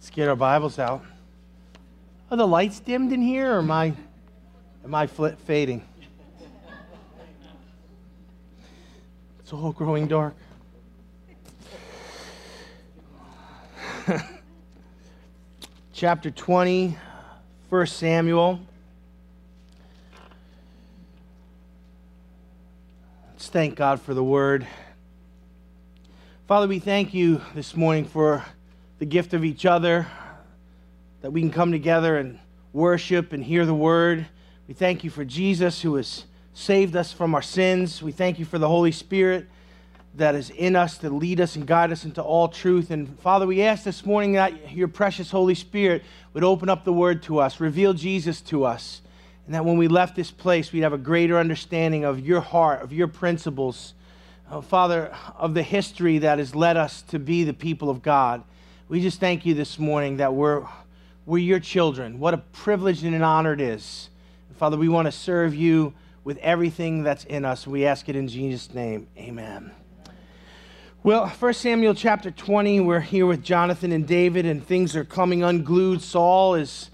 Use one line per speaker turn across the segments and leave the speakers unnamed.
Let's get our Bibles out. Are the lights dimmed in here, or am I, am I fading? It's all growing dark. Chapter 20, 1 Samuel. Let's thank God for the word. Father, we thank you this morning for the gift of each other, that we can come together and worship and hear the word. We thank you for Jesus who has saved us from our sins. We thank you for the Holy Spirit that is in us to lead us and guide us into all truth. And Father, we ask this morning that your precious Holy Spirit would open up the word to us, reveal Jesus to us, and that when we left this place, we'd have a greater understanding of your heart, of your principles, uh, Father, of the history that has led us to be the people of God. We just thank you this morning that we're, we're your children. What a privilege and an honor it is. Father, we want to serve you with everything that's in us. We ask it in Jesus' name. Amen. Well, 1 Samuel chapter 20, we're here with Jonathan and David, and things are coming unglued. Saul is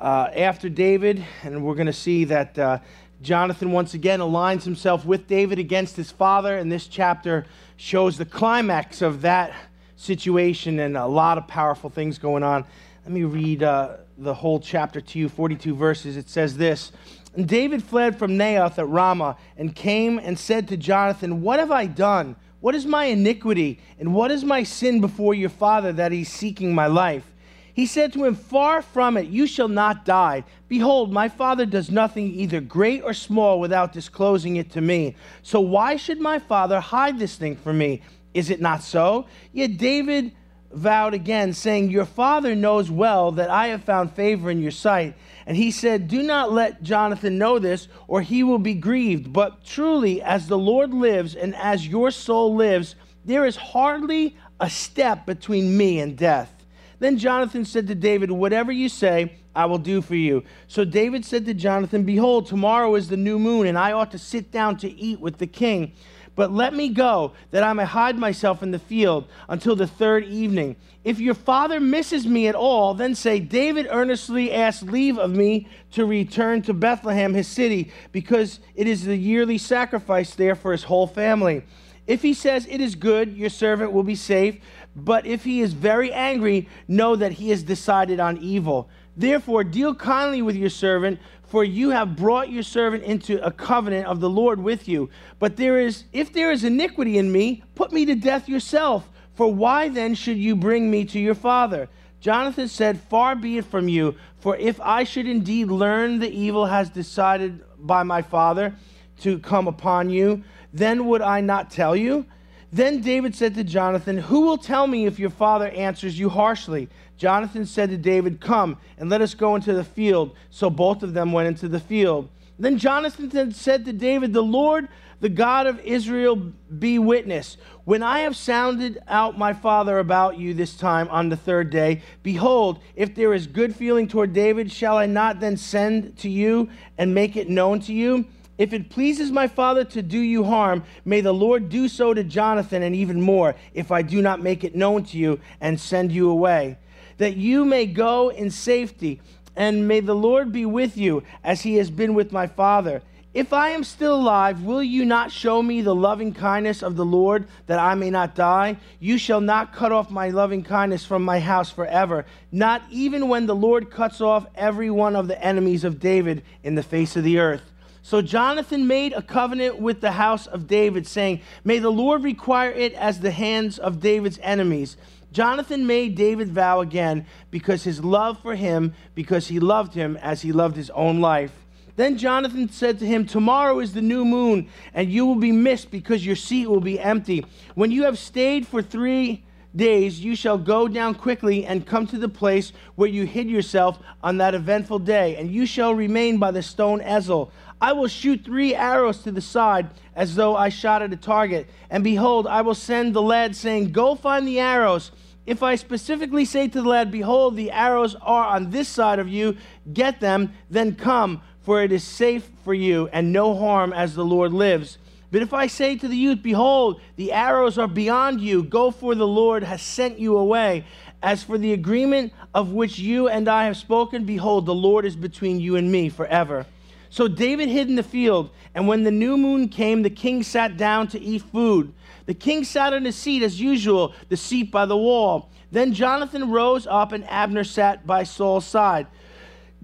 uh, after David, and we're going to see that uh, Jonathan once again aligns himself with David against his father, and this chapter shows the climax of that situation and a lot of powerful things going on. Let me read uh, the whole chapter to you, 42 verses. It says this And David fled from Naioth at Ramah and came and said to Jonathan, What have I done? What is my iniquity? And what is my sin before your father that he's seeking my life? He said to him, Far from it, you shall not die. Behold, my father does nothing either great or small without disclosing it to me. So why should my father hide this thing from me? Is it not so? Yet David vowed again, saying, Your father knows well that I have found favor in your sight and he said, Do not let Jonathan know this, or he will be grieved. But truly, as the Lord lives and as your soul lives, there is hardly a step between me and death. Then Jonathan said to David, Whatever you say, I will do for you. So David said to Jonathan, Behold, tomorrow is the new moon, and I ought to sit down to eat with the king. But let me go, that I may hide myself in the field until the third evening. If your father misses me at all, then say, David earnestly asked leave of me to return to Bethlehem, his city, because it is the yearly sacrifice there for his whole family. If he says, It is good, your servant will be safe. But if he is very angry, know that he has decided on evil. Therefore, deal kindly with your servant for you have brought your servant into a covenant of the Lord with you. But there is, if there is iniquity in me, put me to death yourself. For why then should you bring me to your father? Jonathan said, Far be it from you, for if I should indeed learn the evil has decided by my father to come upon you, then would I not tell you? Then David said to Jonathan, Who will tell me if your father answers you harshly? Jonathan said to David, Come and let us go into the field. So both of them went into the field. Then Jonathan said to David, The Lord, the God of Israel, be witness. When I have sounded out my father about you this time on the third day, behold, if there is good feeling toward David, shall I not then send to you and make it known to you? If it pleases my father to do you harm, may the Lord do so to Jonathan and even more, if I do not make it known to you and send you away that you may go in safety, and may the Lord be with you as he has been with my father. If I am still alive, will you not show me the loving kindness of the Lord that I may not die? You shall not cut off my loving kindness from my house forever, not even when the Lord cuts off every one of the enemies of David in the face of the earth. So Jonathan made a covenant with the house of David, saying, May the Lord require it as the hands of David's enemies Jonathan made David vow again because his love for him, because he loved him as he loved his own life. Then Jonathan said to him, Tomorrow is the new moon, and you will be missed because your seat will be empty. When you have stayed for three days, you shall go down quickly and come to the place where you hid yourself on that eventful day, and you shall remain by the stone Ezel. I will shoot three arrows to the side as though I shot at a target. And behold, I will send the lad saying, Go find the arrows. If I specifically say to the lad, Behold, the arrows are on this side of you, get them, then come, for it is safe for you, and no harm as the Lord lives. But if I say to the youth, Behold, the arrows are beyond you, go for the Lord has sent you away. As for the agreement of which you and I have spoken, behold, the Lord is between you and me forever. So David hid in the field, and when the new moon came, the king sat down to eat food. The king sat on his seat as usual, the seat by the wall. Then Jonathan rose up, and Abner sat by Saul's side.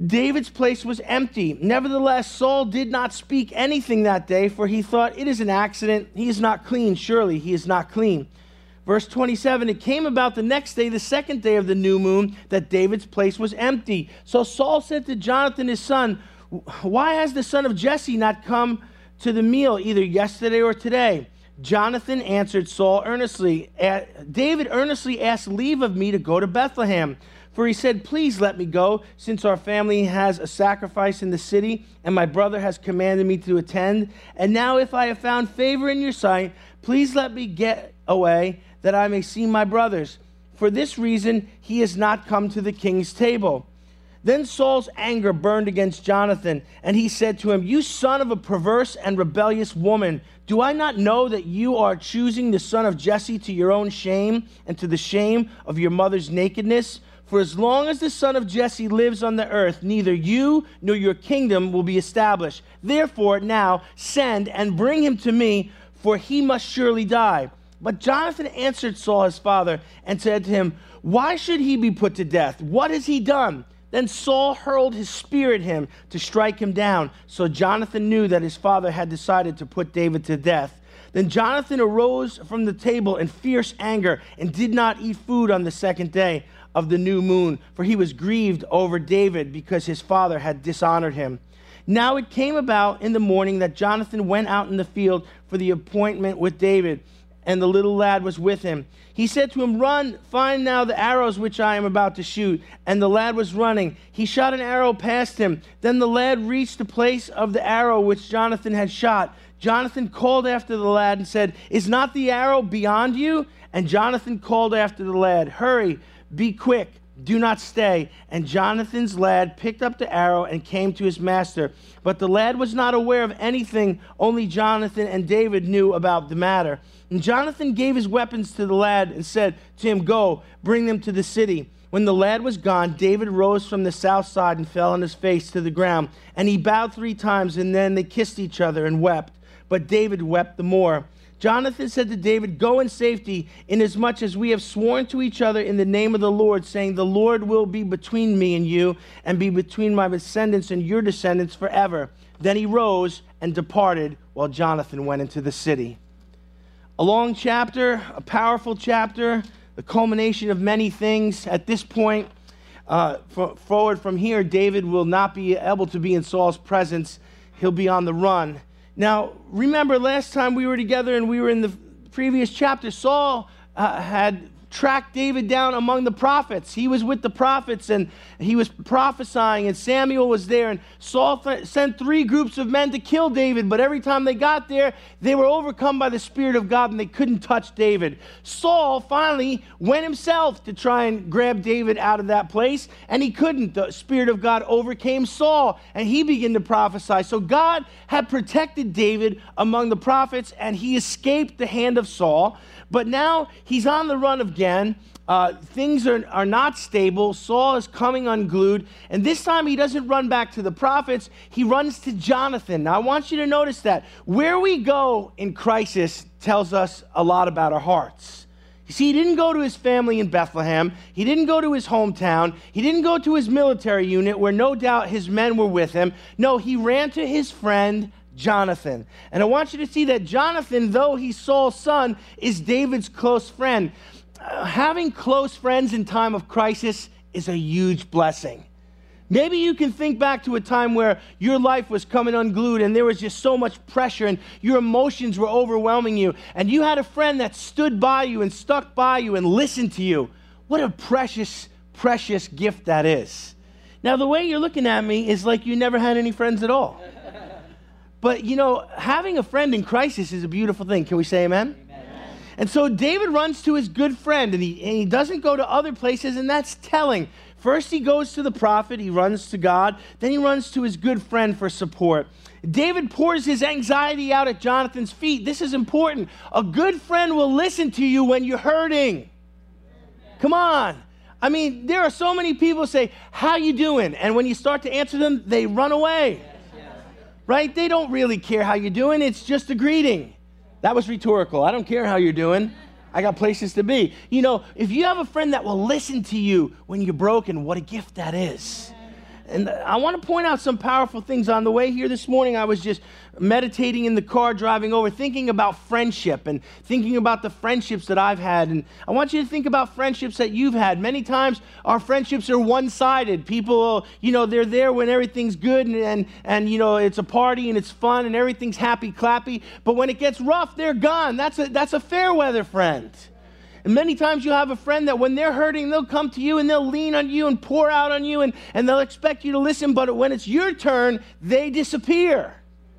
David's place was empty. Nevertheless, Saul did not speak anything that day, for he thought, It is an accident. He is not clean. Surely he is not clean. Verse 27 It came about the next day, the second day of the new moon, that David's place was empty. So Saul said to Jonathan his son, Why has the son of Jesse not come to the meal either yesterday or today? Jonathan answered Saul earnestly. David earnestly asked leave of me to go to Bethlehem. For he said, Please let me go, since our family has a sacrifice in the city, and my brother has commanded me to attend. And now, if I have found favor in your sight, please let me get away, that I may see my brothers. For this reason, he has not come to the king's table. Then Saul's anger burned against Jonathan, and he said to him, You son of a perverse and rebellious woman, do I not know that you are choosing the son of Jesse to your own shame and to the shame of your mother's nakedness? For as long as the son of Jesse lives on the earth, neither you nor your kingdom will be established. Therefore, now send and bring him to me, for he must surely die. But Jonathan answered Saul his father and said to him, Why should he be put to death? What has he done? Then Saul hurled his spear at him to strike him down. So Jonathan knew that his father had decided to put David to death. Then Jonathan arose from the table in fierce anger and did not eat food on the second day of the new moon, for he was grieved over David because his father had dishonored him. Now it came about in the morning that Jonathan went out in the field for the appointment with David and the little lad was with him. He said to him, Run, find now the arrows which I am about to shoot. And the lad was running. He shot an arrow past him. Then the lad reached the place of the arrow which Jonathan had shot. Jonathan called after the lad and said, Is not the arrow beyond you? And Jonathan called after the lad, Hurry, be quick, do not stay. And Jonathan's lad picked up the arrow and came to his master. But the lad was not aware of anything, only Jonathan and David knew about the matter. And Jonathan gave his weapons to the lad and said to him, Go, bring them to the city. When the lad was gone, David rose from the south side and fell on his face to the ground. And he bowed three times, and then they kissed each other and wept. But David wept the more. Jonathan said to David, Go in safety, inasmuch as we have sworn to each other in the name of the Lord, saying, The Lord will be between me and you, and be between my descendants and your descendants forever. Then he rose and departed, while Jonathan went into the city. A long chapter, a powerful chapter, the culmination of many things. At this point, uh, forward from here, David will not be able to be in Saul's presence. He'll be on the run. Now, remember last time we were together and we were in the previous chapter, Saul uh, had tracked David down among the prophets. He was with the prophets and he was prophesying, and Samuel was there. And Saul th- sent three groups of men to kill David, but every time they got there, they were overcome by the Spirit of God and they couldn't touch David. Saul finally went himself to try and grab David out of that place, and he couldn't. The Spirit of God overcame Saul and he began to prophesy. So God had protected David among the prophets, and he escaped the hand of Saul. But now he's on the run again. Uh, things are, are not stable. Saul is coming unglued. And this time he doesn't run back to the prophets, he runs to Jonathan. Now I want you to notice that where we go in crisis tells us a lot about our hearts. You see, he didn't go to his family in Bethlehem. He didn't go to his hometown. He didn't go to his military unit where no doubt his men were with him. No, he ran to his friend Jonathan. And I want you to see that Jonathan, though he's Saul's son, is David's close friend. Uh, having close friends in time of crisis is a huge blessing. Maybe you can think back to a time where your life was coming unglued and there was just so much pressure and your emotions were overwhelming you, and you had a friend that stood by you and stuck by you and listened to you. What a precious, precious gift that is. Now, the way you're looking at me is like you never had any friends at all. But you know, having a friend in crisis is a beautiful thing. Can we say amen? amen. And so David runs to his good friend, and he, and he doesn't go to other places, and that's telling. First, he goes to the prophet, he runs to God, then he runs to his good friend for support. David pours his anxiety out at Jonathan's feet. This is important. A good friend will listen to you when you're hurting. Come on. I mean, there are so many people say, "How you doing?" And when you start to answer them, they run away. Right? They don't really care how you're doing. It's just a greeting. That was rhetorical. I don't care how you're doing. I got places to be. You know, if you have a friend that will listen to you when you're broken, what a gift that is. And I want to point out some powerful things on the way here this morning. I was just meditating in the car driving over, thinking about friendship and thinking about the friendships that I've had. And I want you to think about friendships that you've had. Many times our friendships are one sided. People, you know, they're there when everything's good and, and, and, you know, it's a party and it's fun and everything's happy clappy. But when it gets rough, they're gone. That's a, that's a fair weather friend. And many times you'll have a friend that when they're hurting, they'll come to you and they'll lean on you and pour out on you and, and they'll expect you to listen, but when it's your turn, they disappear.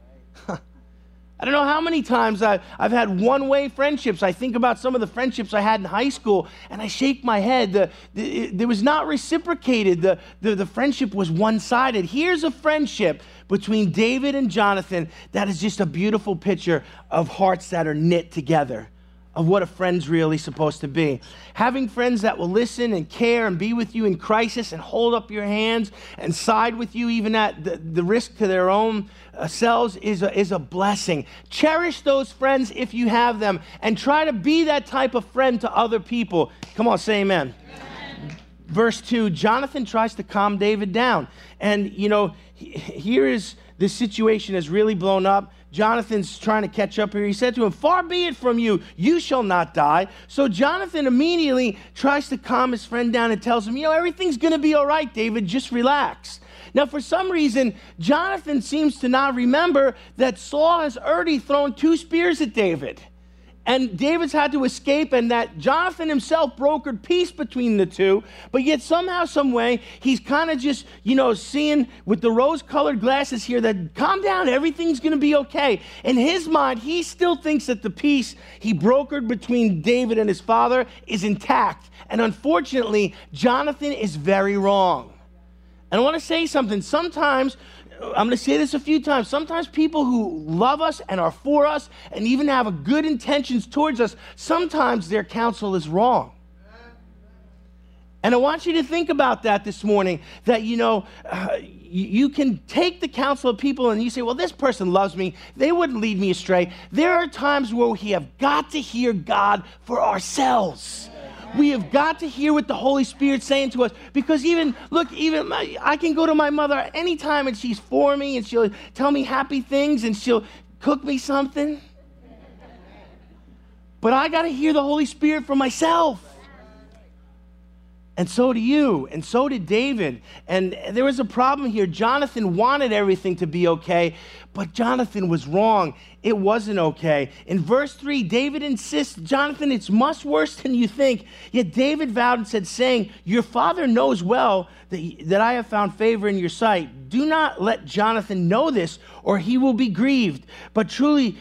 I don't know how many times I've, I've had one way friendships. I think about some of the friendships I had in high school and I shake my head. The, the, it, it was not reciprocated, the, the, the friendship was one sided. Here's a friendship between David and Jonathan that is just a beautiful picture of hearts that are knit together of what a friend's really supposed to be. Having friends that will listen and care and be with you in crisis and hold up your hands and side with you even at the, the risk to their own uh, selves is a, is a blessing. Cherish those friends if you have them and try to be that type of friend to other people. Come on, say amen. Verse 2 Jonathan tries to calm David down. And, you know, here is this situation has really blown up. Jonathan's trying to catch up here. He said to him, Far be it from you, you shall not die. So Jonathan immediately tries to calm his friend down and tells him, You know, everything's going to be all right, David, just relax. Now, for some reason, Jonathan seems to not remember that Saul has already thrown two spears at David and David's had to escape, and that Jonathan himself brokered peace between the two. But yet, somehow, some way, he's kind of just, you know, seeing with the rose colored glasses here that calm down, everything's going to be okay. In his mind, he still thinks that the peace he brokered between David and his father is intact. And unfortunately, Jonathan is very wrong. And I want to say something. Sometimes I'm going to say this a few times. Sometimes people who love us and are for us and even have good intentions towards us, sometimes their counsel is wrong. And I want you to think about that this morning that, you know, uh, you can take the counsel of people and you say, well, this person loves me. They wouldn't lead me astray. There are times where we have got to hear God for ourselves. We have got to hear what the Holy Spirit's saying to us because even, look, even my, I can go to my mother anytime and she's for me and she'll tell me happy things and she'll cook me something. But I got to hear the Holy Spirit for myself. And so do you, and so did David. And there was a problem here. Jonathan wanted everything to be okay, but Jonathan was wrong. It wasn't okay. In verse 3, David insists, Jonathan, it's much worse than you think. Yet David vowed and said, saying, Your father knows well that, that I have found favor in your sight. Do not let Jonathan know this, or he will be grieved. But truly,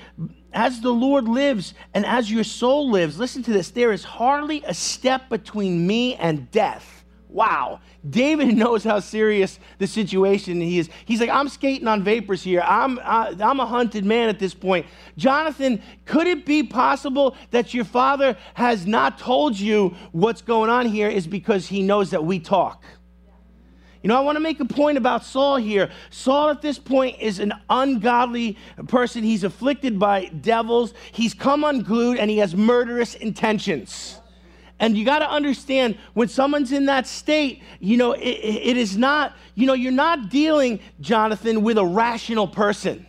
as the Lord lives and as your soul lives, listen to this, there is hardly a step between me and death. Wow. David knows how serious the situation he is. He's like, I'm skating on vapors here. I'm, I, I'm a hunted man at this point. Jonathan, could it be possible that your father has not told you what's going on here is because he knows that we talk? You know, I want to make a point about Saul here. Saul at this point is an ungodly person. He's afflicted by devils. He's come unglued and he has murderous intentions. And you got to understand when someone's in that state, you know, it, it is not, you know, you're not dealing, Jonathan, with a rational person.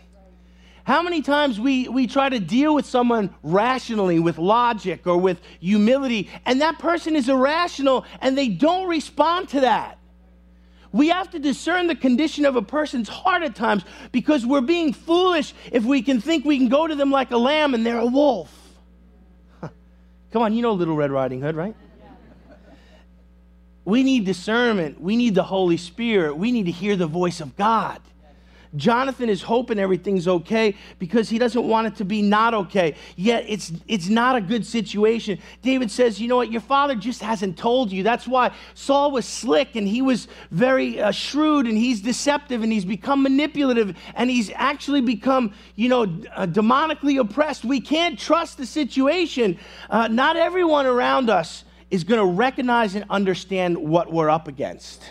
How many times we, we try to deal with someone rationally, with logic or with humility, and that person is irrational and they don't respond to that. We have to discern the condition of a person's heart at times because we're being foolish if we can think we can go to them like a lamb and they're a wolf. Come on, you know Little Red Riding Hood, right? We need discernment. We need the Holy Spirit. We need to hear the voice of God. Jonathan is hoping everything's okay because he doesn't want it to be not okay. Yet it's, it's not a good situation. David says, You know what? Your father just hasn't told you. That's why Saul was slick and he was very uh, shrewd and he's deceptive and he's become manipulative and he's actually become, you know, uh, demonically oppressed. We can't trust the situation. Uh, not everyone around us is going to recognize and understand what we're up against.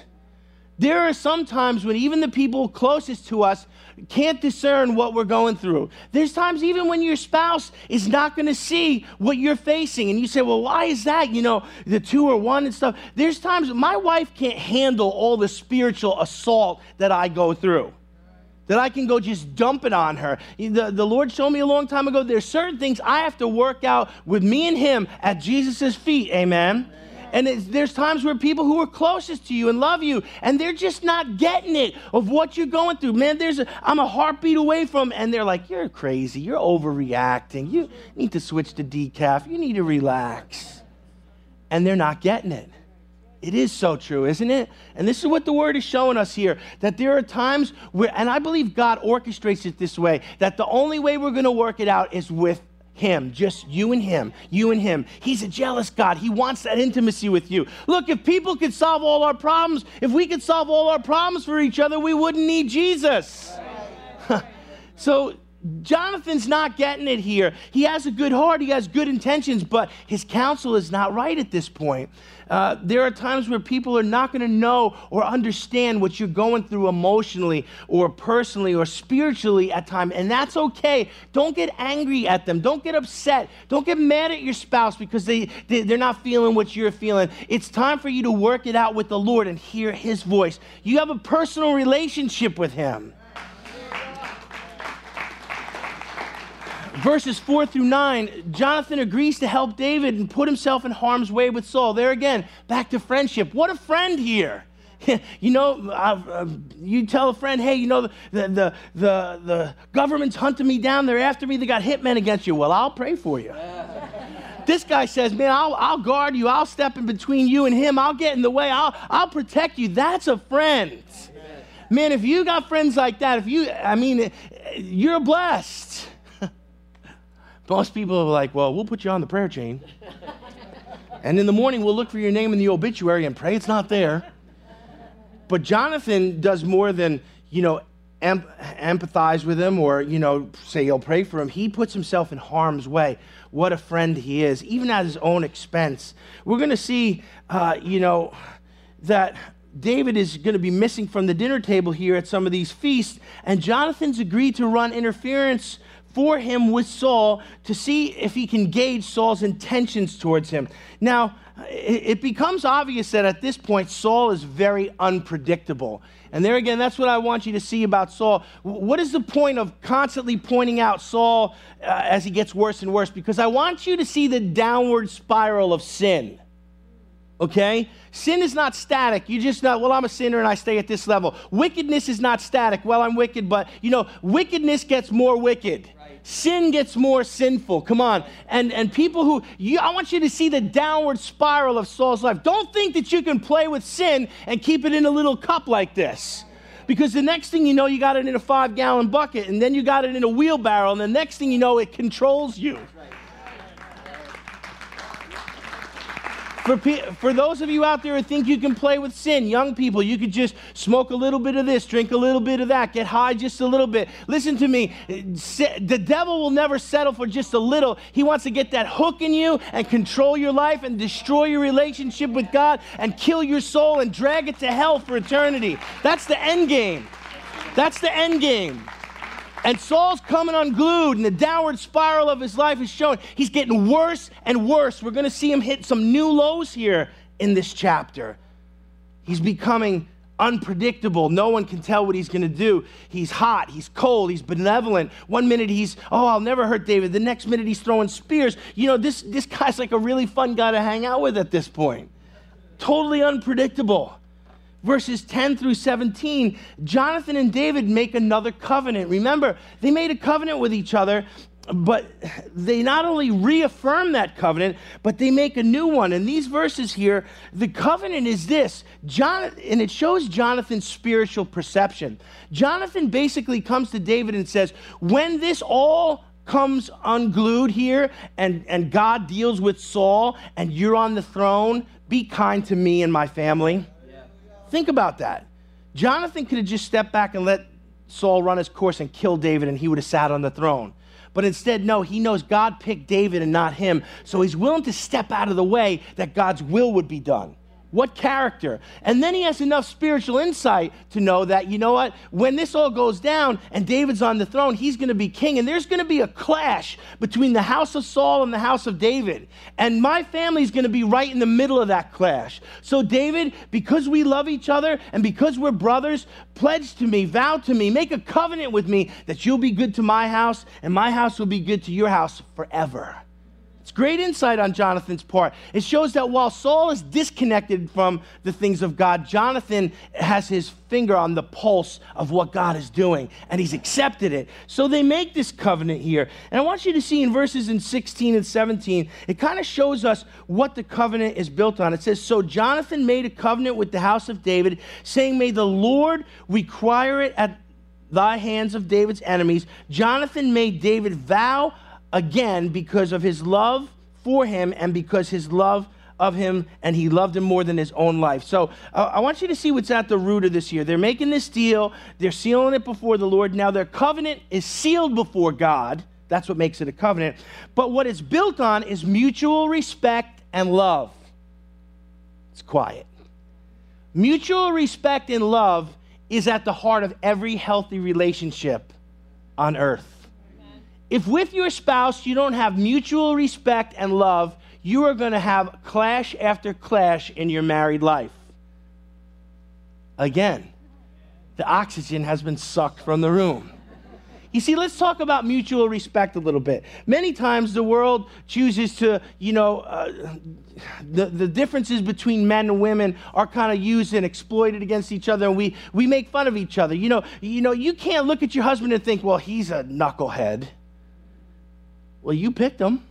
There are some times when even the people closest to us can't discern what we're going through. There's times even when your spouse is not going to see what you're facing. And you say, well, why is that? You know, the two or one and stuff. There's times my wife can't handle all the spiritual assault that I go through. That I can go just dump it on her. The, the Lord showed me a long time ago there's certain things I have to work out with me and Him at Jesus' feet. Amen. Amen. And there's times where people who are closest to you and love you, and they're just not getting it of what you're going through. Man, there's a, I'm a heartbeat away from, and they're like, you're crazy. You're overreacting. You need to switch to decaf. You need to relax. And they're not getting it. It is so true, isn't it? And this is what the word is showing us here that there are times where, and I believe God orchestrates it this way, that the only way we're going to work it out is with him, just you and him, you and him. He's a jealous God. He wants that intimacy with you. Look, if people could solve all our problems, if we could solve all our problems for each other, we wouldn't need Jesus. so Jonathan's not getting it here. He has a good heart, he has good intentions, but his counsel is not right at this point. Uh, there are times where people are not going to know or understand what you're going through emotionally or personally or spiritually at times, and that's okay. Don't get angry at them. Don't get upset. Don't get mad at your spouse because they, they, they're not feeling what you're feeling. It's time for you to work it out with the Lord and hear His voice. You have a personal relationship with Him. Verses 4 through 9, Jonathan agrees to help David and put himself in harm's way with Saul. There again, back to friendship. What a friend here. you know, uh, you tell a friend, hey, you know, the, the, the, the, government's hunting me down. They're after me. They got hitmen against you. Well, I'll pray for you. this guy says, man, I'll, I'll guard you. I'll step in between you and him. I'll get in the way. I'll, I'll protect you. That's a friend. Man, if you got friends like that, if you, I mean, you're blessed. Most people are like, well, we'll put you on the prayer chain. and in the morning, we'll look for your name in the obituary and pray it's not there. But Jonathan does more than, you know, em- empathize with him or, you know, say he'll pray for him. He puts himself in harm's way. What a friend he is, even at his own expense. We're going to see, uh, you know, that David is going to be missing from the dinner table here at some of these feasts, and Jonathan's agreed to run interference for him with Saul to see if he can gauge Saul's intentions towards him. Now, it becomes obvious that at this point, Saul is very unpredictable. And there again, that's what I want you to see about Saul. What is the point of constantly pointing out Saul uh, as he gets worse and worse? Because I want you to see the downward spiral of sin. Okay? Sin is not static. You just know, well, I'm a sinner and I stay at this level. Wickedness is not static. Well, I'm wicked, but you know, wickedness gets more wicked. Sin gets more sinful. Come on. And, and people who, you, I want you to see the downward spiral of Saul's life. Don't think that you can play with sin and keep it in a little cup like this. Because the next thing you know, you got it in a five gallon bucket, and then you got it in a wheelbarrow, and the next thing you know, it controls you. For, for those of you out there who think you can play with sin, young people, you could just smoke a little bit of this, drink a little bit of that, get high just a little bit. Listen to me. The devil will never settle for just a little. He wants to get that hook in you and control your life and destroy your relationship with God and kill your soul and drag it to hell for eternity. That's the end game. That's the end game. And Saul's coming unglued, and the downward spiral of his life is showing. He's getting worse and worse. We're going to see him hit some new lows here in this chapter. He's becoming unpredictable. No one can tell what he's going to do. He's hot, he's cold, he's benevolent. One minute he's, oh, I'll never hurt David. The next minute he's throwing spears. You know, this, this guy's like a really fun guy to hang out with at this point. Totally unpredictable verses 10 through 17, Jonathan and David make another covenant. Remember, they made a covenant with each other, but they not only reaffirm that covenant, but they make a new one. And these verses here, the covenant is this, John, and it shows Jonathan's spiritual perception. Jonathan basically comes to David and says, When this all comes unglued here and, and God deals with Saul and you're on the throne, be kind to me and my family. Think about that. Jonathan could have just stepped back and let Saul run his course and kill David, and he would have sat on the throne. But instead, no, he knows God picked David and not him. So he's willing to step out of the way that God's will would be done. What character? And then he has enough spiritual insight to know that, you know what, when this all goes down and David's on the throne, he's going to be king. And there's going to be a clash between the house of Saul and the house of David. And my family's going to be right in the middle of that clash. So, David, because we love each other and because we're brothers, pledge to me, vow to me, make a covenant with me that you'll be good to my house and my house will be good to your house forever. Great insight on Jonathan's part. It shows that while Saul is disconnected from the things of God, Jonathan has his finger on the pulse of what God is doing, and he's accepted it. So they make this covenant here. And I want you to see in verses in 16 and 17, it kind of shows us what the covenant is built on. It says, So Jonathan made a covenant with the house of David, saying, May the Lord require it at thy hands of David's enemies. Jonathan made David vow again because of his love for him and because his love of him and he loved him more than his own life. So uh, I want you to see what's at the root of this here. They're making this deal, they're sealing it before the Lord. Now their covenant is sealed before God. That's what makes it a covenant. But what it's built on is mutual respect and love. It's quiet. Mutual respect and love is at the heart of every healthy relationship on earth. If with your spouse you don't have mutual respect and love, you are going to have clash after clash in your married life. Again, the oxygen has been sucked from the room. You see, let's talk about mutual respect a little bit. Many times the world chooses to, you know, uh, the, the differences between men and women are kind of used and exploited against each other, and we, we make fun of each other. You know, you know, you can't look at your husband and think, well, he's a knucklehead. Well, you picked them.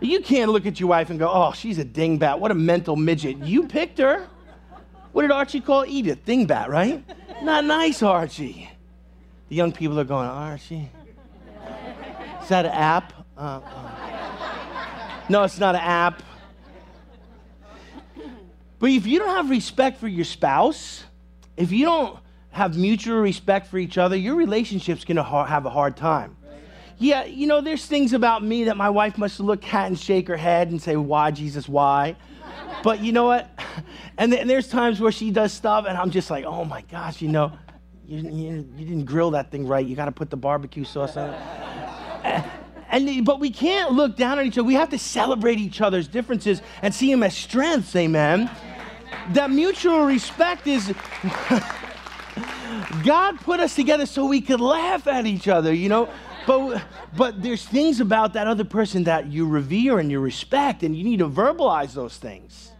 you can't look at your wife and go, oh, she's a dingbat. What a mental midget. You picked her. What did Archie call Edith? Dingbat, right? Not nice, Archie. The young people are going, Archie. Is that an app? Uh, uh. No, it's not an app. But if you don't have respect for your spouse, if you don't have mutual respect for each other, your relationship's to ha- have a hard time yeah, you know, there's things about me that my wife must look at and shake her head and say, why, Jesus, why? But you know what? And, th- and, there's times where she does stuff, and I'm just like, oh my gosh, you know, you, you, you didn't grill that thing right. You got to put the barbecue sauce on it. and, but we can't look down on each other. We have to celebrate each other's differences and see them as strengths, amen? That mutual respect is. God put us together so we could laugh at each other, you know? But, but there's things about that other person that you revere and you respect, and you need to verbalize those things.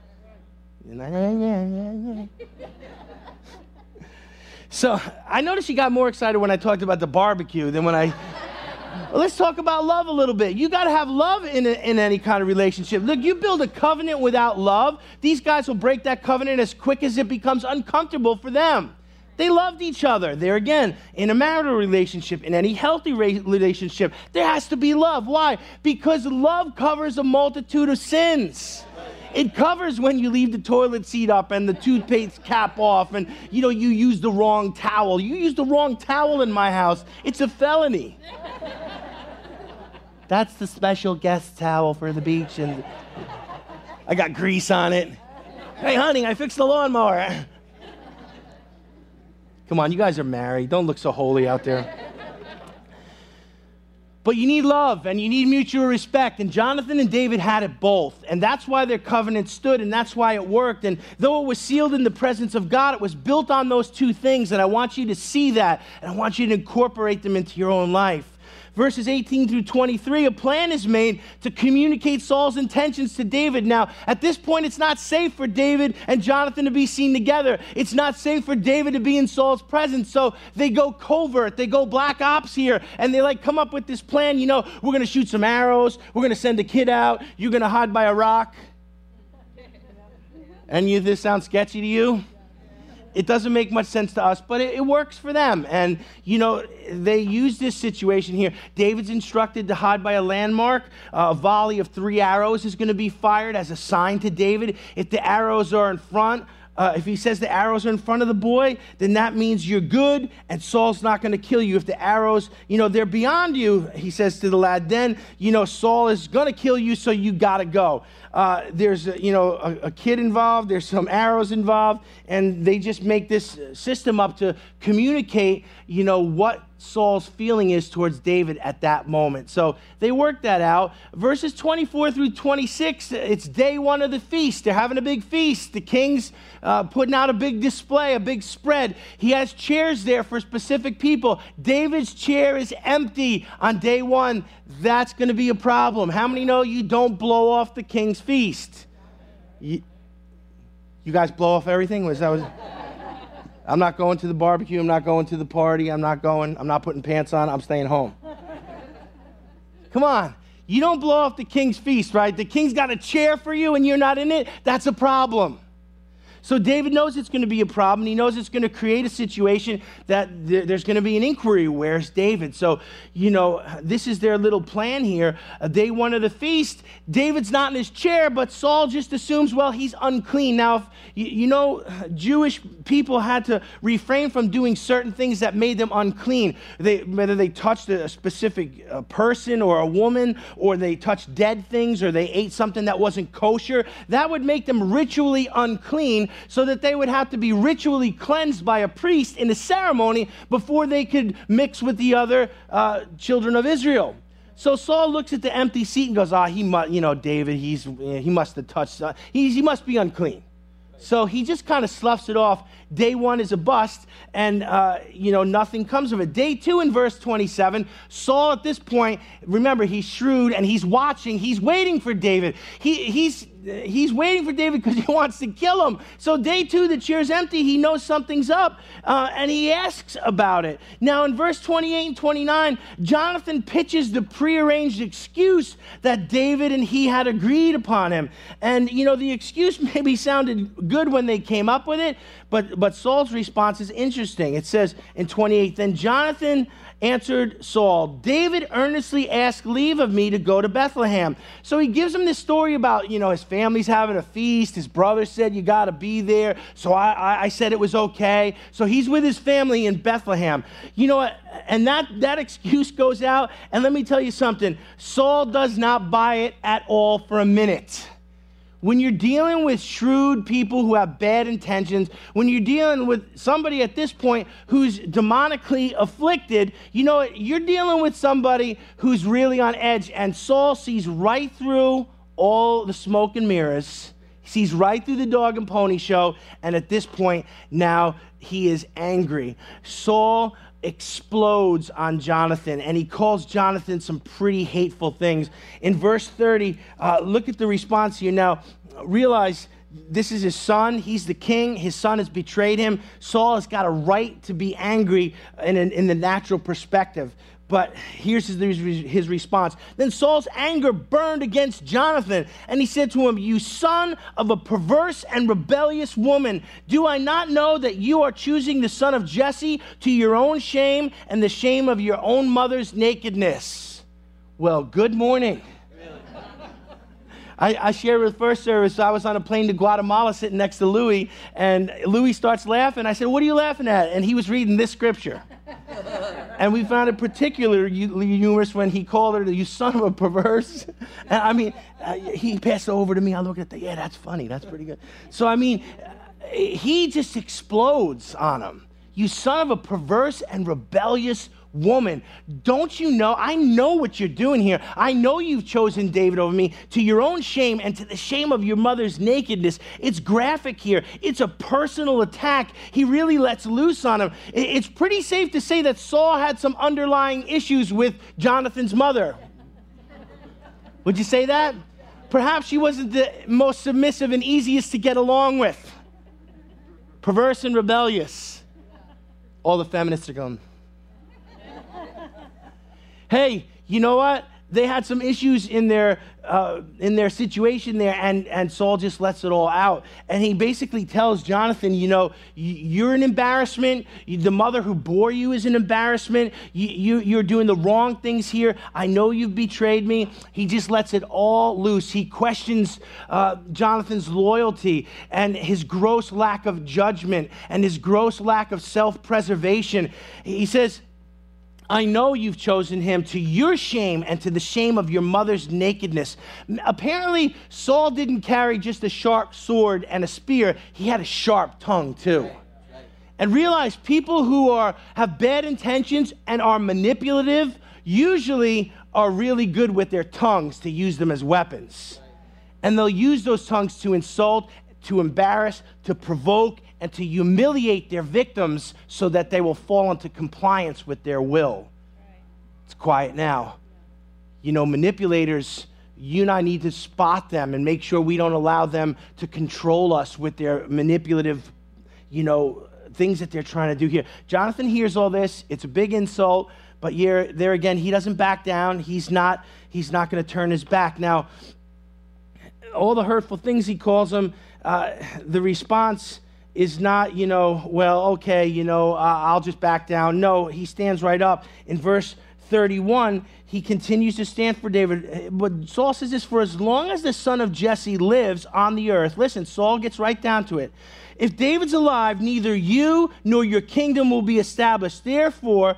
So I noticed you got more excited when I talked about the barbecue than when I. Let's talk about love a little bit. You got to have love in, a, in any kind of relationship. Look, you build a covenant without love, these guys will break that covenant as quick as it becomes uncomfortable for them. They loved each other. There again, in a marital relationship, in any healthy relationship, there has to be love. Why? Because love covers a multitude of sins. It covers when you leave the toilet seat up and the toothpaste cap off and you know you use the wrong towel. You use the wrong towel in my house. It's a felony. That's the special guest towel for the beach and I got grease on it. Hey honey, I fixed the lawnmower. Come on, you guys are married. Don't look so holy out there. But you need love and you need mutual respect. And Jonathan and David had it both. And that's why their covenant stood and that's why it worked. And though it was sealed in the presence of God, it was built on those two things. And I want you to see that and I want you to incorporate them into your own life verses 18 through 23, a plan is made to communicate Saul's intentions to David. Now, at this point, it's not safe for David and Jonathan to be seen together. It's not safe for David to be in Saul's presence. So they go covert, they go black ops here, and they like come up with this plan. You know, we're going to shoot some arrows, we're going to send a kid out, you're going to hide by a rock. Any of this sound sketchy to you? It doesn't make much sense to us, but it, it, works for them. And, you know, they use this situation here. David's instructed to hide by a landmark. Uh, a volley of three arrows is going to be fired as a sign to David. If the arrows are in front, uh, if he says the arrows are in front of the boy, then that means you're good and Saul's not going to kill you. If the arrows, you know, they're beyond you, he says to the lad, then, you know, Saul is going to kill you, so you got to go. Uh, there's, a, you know, a, a kid involved, there's some arrows involved, and they just make this system up to communicate, you know, what Saul's feeling is towards David at that moment. So they work that out. Verses 24 through 26, it's day one of the feast. They're having a big feast. The king's uh, putting out a big display, a big spread. He has chairs there for specific people. David's chair is empty on day one. That's going to be a problem. How many know you don't blow off the king's feast? You, you guys blow off everything? Was that was. I'm not going to the barbecue. I'm not going to the party. I'm not going. I'm not putting pants on. I'm staying home. Come on. You don't blow off the king's feast, right? The king's got a chair for you and you're not in it. That's a problem. So David knows it's going to be a problem. He knows it's going to create a situation that there's going to be an inquiry. Where's David? So, you know, this is their little plan here. Uh, day one of the feast, David's not in his chair, but Saul just assumes, well, he's unclean. Now, if, you, you know, Jewish people had to refrain from doing certain things that made them unclean. They, whether they touched a specific uh, person or a woman, or they touched dead things, or they ate something that wasn't kosher, that would make them ritually unclean so that they would have to be ritually cleansed by a priest in a ceremony before they could mix with the other uh, children of Israel. So Saul looks at the empty seat and goes, "Ah, he must, you know, David, he's he must have touched. Uh, he, he must be unclean." So he just kind of sloughs it off. Day one is a bust, and uh, you know nothing comes of it. Day two in verse 27, Saul at this point, remember he's shrewd and he's watching. He's waiting for David. He, he's he's waiting for David because he wants to kill him. So, day two, the chair's empty. He knows something's up uh, and he asks about it. Now, in verse 28 and 29, Jonathan pitches the prearranged excuse that David and he had agreed upon him. And, you know, the excuse maybe sounded good when they came up with it, but, but Saul's response is interesting. It says in 28, then Jonathan answered Saul, David earnestly asked leave of me to go to Bethlehem. So he gives him this story about, you know, his family's having a feast. His brother said, You got to be there. So I, I, I, said it was okay. So he's with his family in Bethlehem. You know what? And that, that excuse goes out. And let me tell you something Saul does not buy it at all for a minute. When you're dealing with shrewd people who have bad intentions, when you're dealing with somebody at this point who's demonically afflicted, you know, you're dealing with somebody who's really on edge. And Saul sees right through all the smoke and mirrors. He sees right through the dog and pony show. And at this point, now he is angry. Saul explodes on Jonathan and he calls Jonathan some pretty hateful things. In verse 30, uh, look at the response here. Now, realize this is his son. He's the king. His son has betrayed him. Saul has got a right to be angry in, in the natural perspective. But here's his, his response. Then Saul's anger burned against Jonathan, and he said to him, You son of a perverse and rebellious woman, do I not know that you are choosing the son of Jesse to your own shame and the shame of your own mother's nakedness? Well, good morning. I, I shared with first service, I was on a plane to Guatemala sitting next to Louis, and Louis starts laughing. I said, What are you laughing at? And he was reading this scripture. And we found it particularly humorous when he called her, You son of a perverse. And I mean, uh, he passed it over to me. I looked at that. Yeah, that's funny. That's pretty good. So, I mean, he just explodes on him. You son of a perverse and rebellious woman, don't you know? I know what you're doing here. I know you've chosen David over me to your own shame and to the shame of your mother's nakedness. It's graphic here, it's a personal attack. He really lets loose on him. It's pretty safe to say that Saul had some underlying issues with Jonathan's mother. Would you say that? Perhaps she wasn't the most submissive and easiest to get along with. Perverse and rebellious. All the feminists are going, hey, you know what? they had some issues in their uh, in their situation there, and and Saul just lets it all out, and he basically tells Jonathan, you know, you're an embarrassment. The mother who bore you is an embarrassment. You, you are doing the wrong things here. I know you've betrayed me. He just lets it all loose. He questions uh, Jonathan's loyalty and his gross lack of judgment and his gross lack of self-preservation. He says I know you've chosen him to your shame and to the shame of your mother's nakedness. Apparently, Saul didn't carry just a sharp sword and a spear, he had a sharp tongue too. And realize people who are, have bad intentions and are manipulative usually are really good with their tongues to use them as weapons. And they'll use those tongues to insult, to embarrass, to provoke, and to humiliate their victims so that they will fall into compliance with their will. It's quiet now. You know, manipulators, you and I need to spot them and make sure we don't allow them to control us with their manipulative, you know, things that they're trying to do here. Jonathan hears all this. It's a big insult, but here, there again, he doesn't back down. He's not, he's not going to turn his back. Now, all the hurtful things he calls them, uh, the response is not, you know, well, okay, you know, uh, I'll just back down. No, he stands right up. In verse 31, he continues to stand for David. But Saul says this for as long as the son of Jesse lives on the earth, listen, Saul gets right down to it. If David's alive, neither you nor your kingdom will be established. Therefore,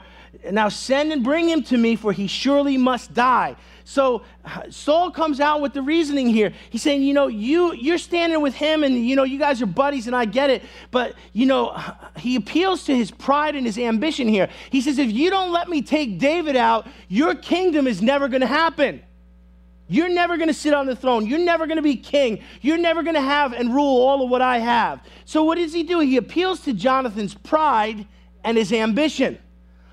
now send and bring him to me, for he surely must die. So Saul comes out with the reasoning here. He's saying, you know, you you're standing with him, and you know, you guys are buddies, and I get it. But you know, he appeals to his pride and his ambition here. He says, if you don't let me take David out, your kingdom is never going to happen. You're never going to sit on the throne. You're never going to be king. You're never going to have and rule all of what I have. So, what does he do? He appeals to Jonathan's pride and his ambition.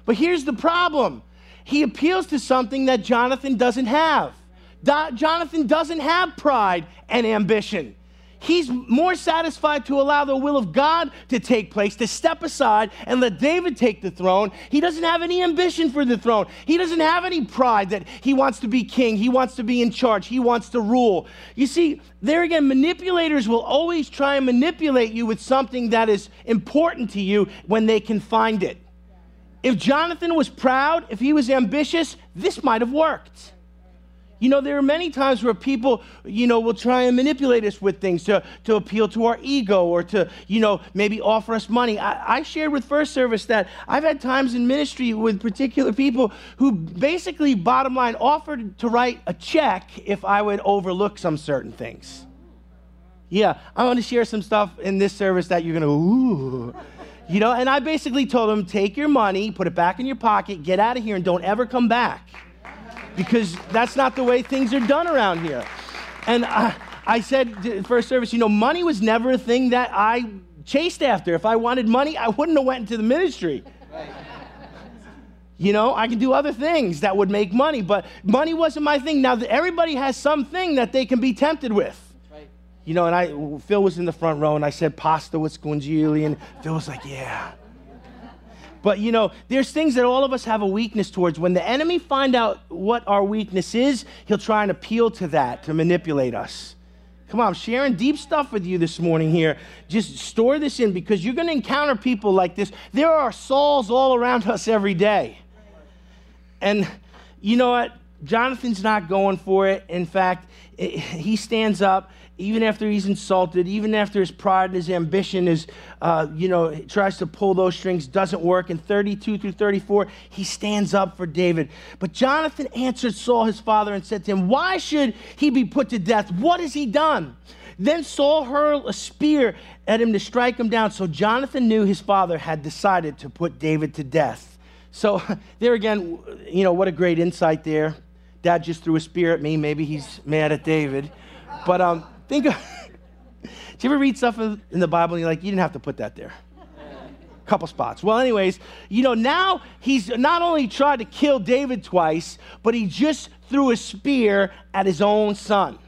But here's the problem he appeals to something that Jonathan doesn't have. Do- Jonathan doesn't have pride and ambition. He's more satisfied to allow the will of God to take place, to step aside and let David take the throne. He doesn't have any ambition for the throne. He doesn't have any pride that he wants to be king. He wants to be in charge. He wants to rule. You see, there again, manipulators will always try and manipulate you with something that is important to you when they can find it. If Jonathan was proud, if he was ambitious, this might have worked. You know, there are many times where people, you know, will try and manipulate us with things to, to appeal to our ego or to, you know, maybe offer us money. I, I shared with First Service that I've had times in ministry with particular people who basically, bottom line, offered to write a check if I would overlook some certain things. Yeah, I want to share some stuff in this service that you're going to, ooh. You know, and I basically told him, take your money, put it back in your pocket, get out of here, and don't ever come back. Because that's not the way things are done around here. And I, I said first service, you know, money was never a thing that I chased after. If I wanted money, I wouldn't have went into the ministry. You know, I can do other things that would make money, but money wasn't my thing. Now, everybody has something that they can be tempted with you know, and I, Phil was in the front row, and I said pasta with scungilli, and Phil was like, yeah. But you know, there's things that all of us have a weakness towards. When the enemy find out what our weakness is, he'll try and appeal to that to manipulate us. Come on, I'm sharing deep stuff with you this morning here. Just store this in because you're going to encounter people like this. There are Sauls all around us every day. And you know what? Jonathan's not going for it. In fact, he stands up even after he's insulted, even after his pride and his ambition is, uh, you know, tries to pull those strings, doesn't work. In 32 through 34, he stands up for David. But Jonathan answered Saul, his father, and said to him, Why should he be put to death? What has he done? Then Saul hurled a spear at him to strike him down. So Jonathan knew his father had decided to put David to death. So there again, you know, what a great insight there. Dad just threw a spear at me. Maybe he's mad at David. But um, Think of, do you ever read stuff in the Bible and you're like, you didn't have to put that there? A couple spots. Well, anyways, you know, now he's not only tried to kill David twice, but he just threw a spear at his own son.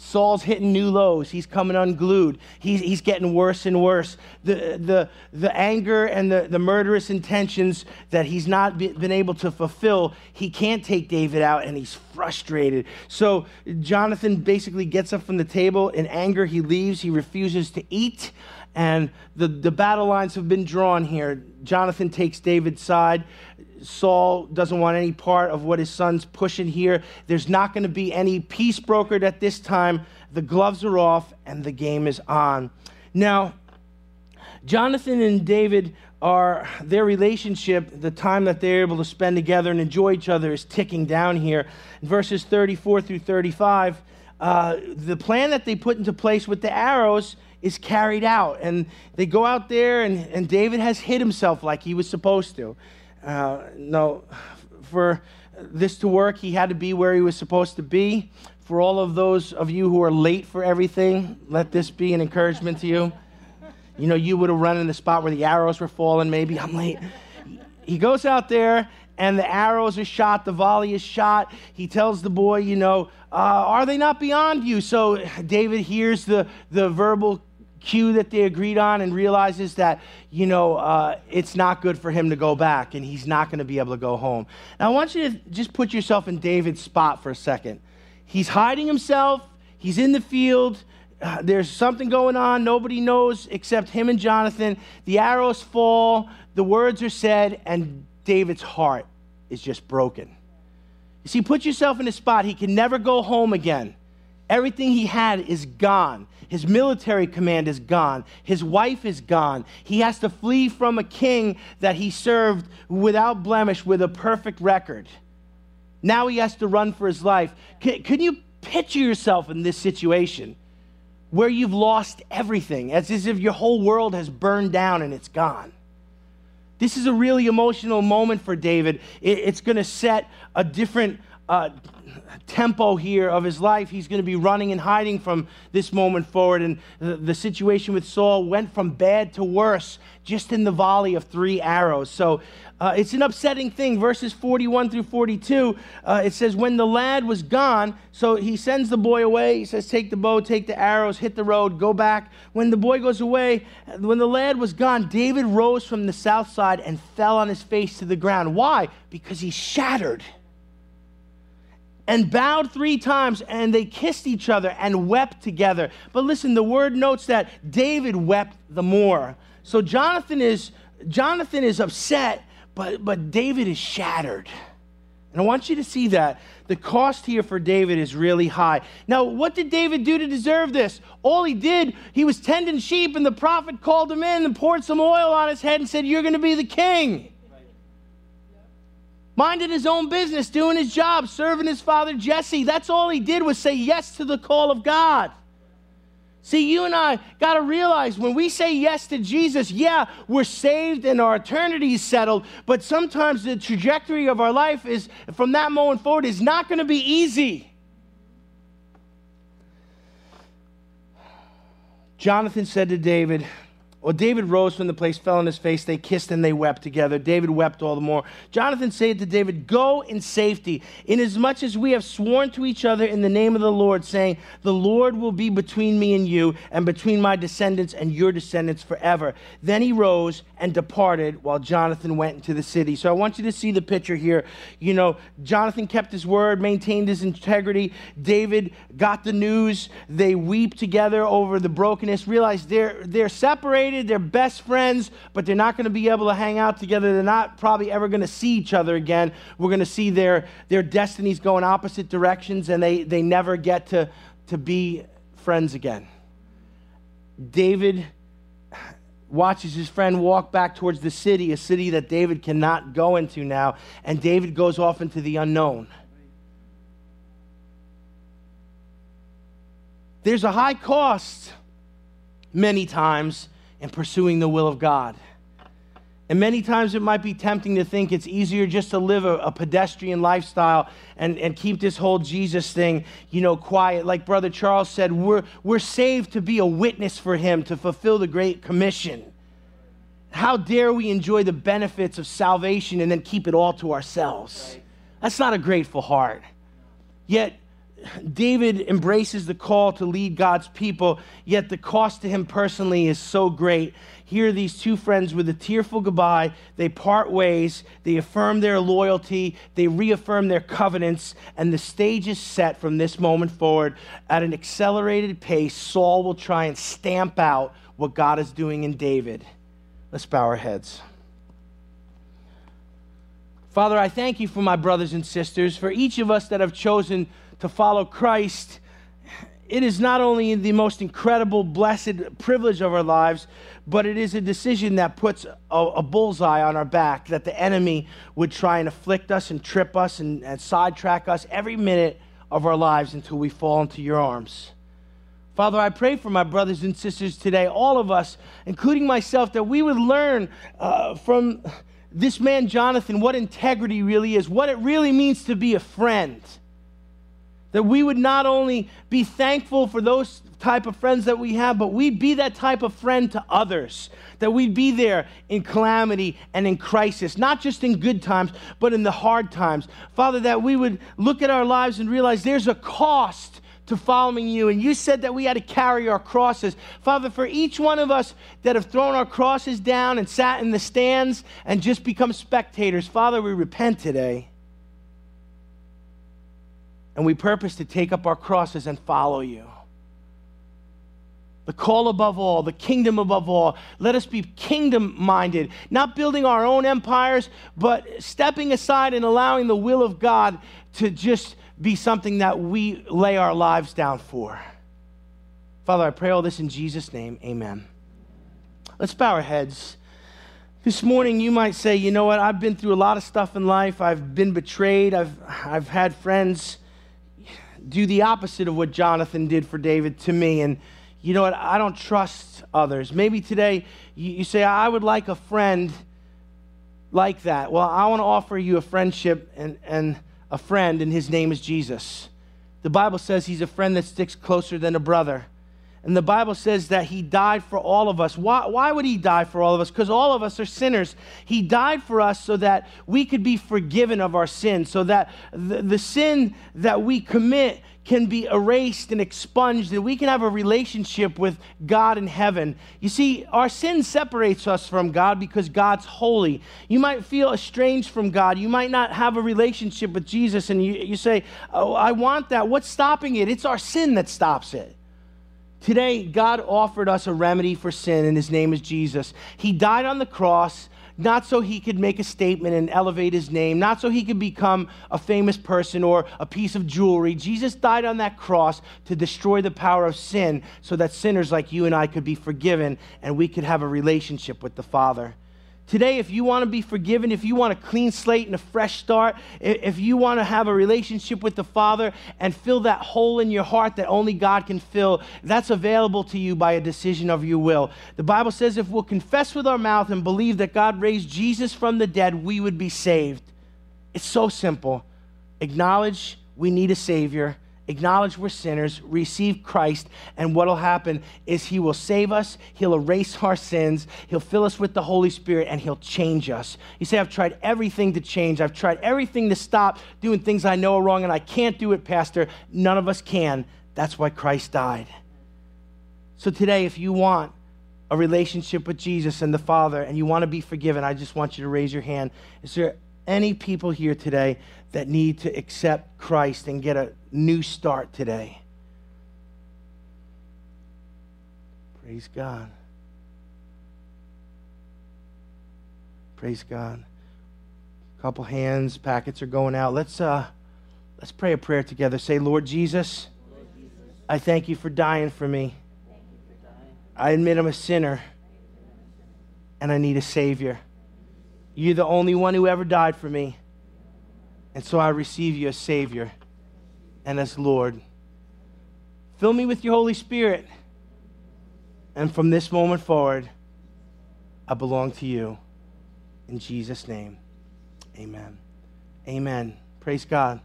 Saul's hitting new lows. He's coming unglued. He's, he's getting worse and worse. The, the, the anger and the, the murderous intentions that he's not be, been able to fulfill, he can't take David out and he's frustrated. So Jonathan basically gets up from the table. In anger, he leaves. He refuses to eat. And the, the battle lines have been drawn here. Jonathan takes David's side. Saul doesn't want any part of what his son's pushing here. There's not going to be any peace brokered at this time. The gloves are off and the game is on. Now, Jonathan and David are their relationship, the time that they're able to spend together and enjoy each other, is ticking down here. In verses 34 through 35, uh, the plan that they put into place with the arrows is carried out. And they go out there, and, and David has hid himself like he was supposed to. Uh, no, for this to work, he had to be where he was supposed to be. For all of those of you who are late for everything, let this be an encouragement to you. You know, you would have run in the spot where the arrows were falling, maybe. I'm late. He goes out there, and the arrows are shot, the volley is shot. He tells the boy, you know, uh, are they not beyond you? So David hears the, the verbal cue that they agreed on and realizes that, you know, uh, it's not good for him to go back and he's not going to be able to go home. Now, I want you to just put yourself in David's spot for a second. He's hiding himself, he's in the field. Uh, there's something going on. Nobody knows except him and Jonathan. The arrows fall, the words are said, and David's heart is just broken. You see, put yourself in his spot. He can never go home again. Everything he had is gone. His military command is gone. His wife is gone. He has to flee from a king that he served without blemish with a perfect record. Now he has to run for his life. Can, can you picture yourself in this situation where you've lost everything, as if your whole world has burned down and it's gone? This is a really emotional moment for David. It, it's going to set a different uh, tempo here of his life. He's going to be running and hiding from this moment forward. And the, the, situation with Saul went from bad to worse just in the volley of three arrows. So uh, it's an upsetting thing. Verses 41 through 42, uh, it says, When the lad was gone, so he sends the boy away. He says, Take the bow, take the arrows, hit the road, go back. When the boy goes away, when the lad was gone, David rose from the south side and fell on his face to the ground. Why? Because he's shattered and bowed three times, and they kissed each other and wept together. But listen, the word notes that David wept the more. So Jonathan is Jonathan is upset, but, but David is shattered. And I want you to see that. The cost here for David is really high. Now, what did David do to deserve this? All he did, he was tending sheep, and the prophet called him in and poured some oil on his head and said, You're going to be the king minded his own business, doing his job, serving his father Jesse. That's all he did was say yes to the call of God. See, you and I got to realize when we say yes to Jesus, yeah, we're saved and our eternity is settled, but sometimes the trajectory of our life is from that moment forward is not going to be easy. Jonathan said to David, well, David rose from the place, fell on his face. They kissed and they wept together. David wept all the more. Jonathan said to David, Go in safety, inasmuch as we have sworn to each other in the name of the Lord, saying, The Lord will be between me and you, and between my descendants and your descendants forever. Then he rose and departed while Jonathan went into the city. So I want you to see the picture here. You know, Jonathan kept his word, maintained his integrity. David got the news. They weep together over the brokenness, realize they're, they're separated they're best friends, but they're not going to be able to hang out together. They're not probably ever going to see each other again. We're going to see their, their destinies go in opposite directions, and they, they never get to, to be friends again. David watches his friend walk back towards the city, a city that David cannot go into now, and David goes off into the unknown. There's a high cost many times and pursuing the will of God. And many times it might be tempting to think it's easier just to live a, a, pedestrian lifestyle and, and keep this whole Jesus thing, you know, quiet. Like Brother Charles said, we're, we're saved to be a witness for him, to fulfill the Great Commission. How dare we enjoy the benefits of salvation and then keep it all to ourselves? That's not a grateful heart. Yet, David embraces the call to lead God's people, yet the cost to him personally is so great. Here, these two friends, with a tearful goodbye, they part ways, they affirm their loyalty, they reaffirm their covenants, and the stage is set from this moment forward. At an accelerated pace, Saul will try and stamp out what God is doing in David. Let's bow our heads. Father, I thank you for my brothers and sisters, for each of us that have chosen to follow Christ. It is not only the most incredible, blessed privilege of our lives, but it is a decision that puts a, a, bullseye on our back that the enemy would try and afflict us and trip us and, and sidetrack us every minute of our lives until we fall into your arms. Father, I pray for my brothers and sisters today, all of us, including myself, that we would learn uh, from this man, Jonathan, what integrity really is, what it really means to be a friend. That we would not only be thankful for those type of friends that we have, but we'd be that type of friend to others. That we'd be there in calamity and in crisis, not just in good times, but in the hard times. Father, that we would look at our lives and realize there's a cost to following you. And you said that we had to carry our crosses. Father, for each one of us that have thrown our crosses down and sat in the stands and just become spectators, Father, we repent today. And we purpose to take up our crosses and follow you. The call above all, the kingdom above all. Let us be kingdom minded, not building our own empires, but stepping aside and allowing the will of God to just be something that we lay our lives down for. Father, I pray all this in Jesus' name. Amen. Let's bow our heads. This morning, you might say, you know what? I've been through a lot of stuff in life. I've been betrayed. I've, I've had friends do the opposite of what Jonathan did for David to me. And you know what? I don't trust others. Maybe today you, you say, I would like a friend like that. Well, I want to offer you a friendship and, and a friend, and his name is Jesus. The Bible says he's a friend that sticks closer than a brother. And the Bible says that he died for all of us. Why, why would he die for all of us? Because all of us are sinners. He died for us so that we could be forgiven of our sin, so that the, the sin that we commit can be erased and expunged, and we can have a relationship with God in heaven. You see, our sin separates us from God because God's holy. You might feel estranged from God. You might not have a relationship with Jesus, and you, you say, Oh, I want that. What's stopping it? It's our sin that stops it. Today, God offered us a remedy for sin, and his name is Jesus. He died on the cross not so he could make a statement and elevate his name, not so he could become a famous person or a piece of jewelry. Jesus died on that cross to destroy the power of sin so that sinners like you and I could be forgiven and we could have a relationship with the Father. Today, if you want to be forgiven, if you want a clean slate and a fresh start, if you want to have a relationship with the Father and fill that hole in your heart that only God can fill, that's available to you by a decision of your will. The Bible says if we'll confess with our mouth and believe that God raised Jesus from the dead, we would be saved. It's so simple. Acknowledge we need a Savior acknowledge we're sinners, receive Christ, and what will happen is He will save us, He'll erase our sins, He'll fill us with the Holy Spirit, and He'll change us. You say, I've tried everything to change, I've tried everything to stop doing things I know are wrong, and I can't do it, Pastor. None of us can. That's why Christ died. So today, if you want a relationship with Jesus and the Father, and you want to be forgiven, I just want you to raise your hand. Is there any people here today that need to accept Christ and get a new start today? Praise God. Praise God. A couple hands, packets are going out. Let's uh let's pray a prayer together. Say, Lord Jesus, Lord Jesus I thank you for dying for me. I admit I'm a sinner and I need a savior. You're the only one who ever died for me. And so I receive you as Savior and as Lord. Fill me with your Holy Spirit. And from this moment forward, I belong to you. In Jesus' name, amen. Amen. Praise God.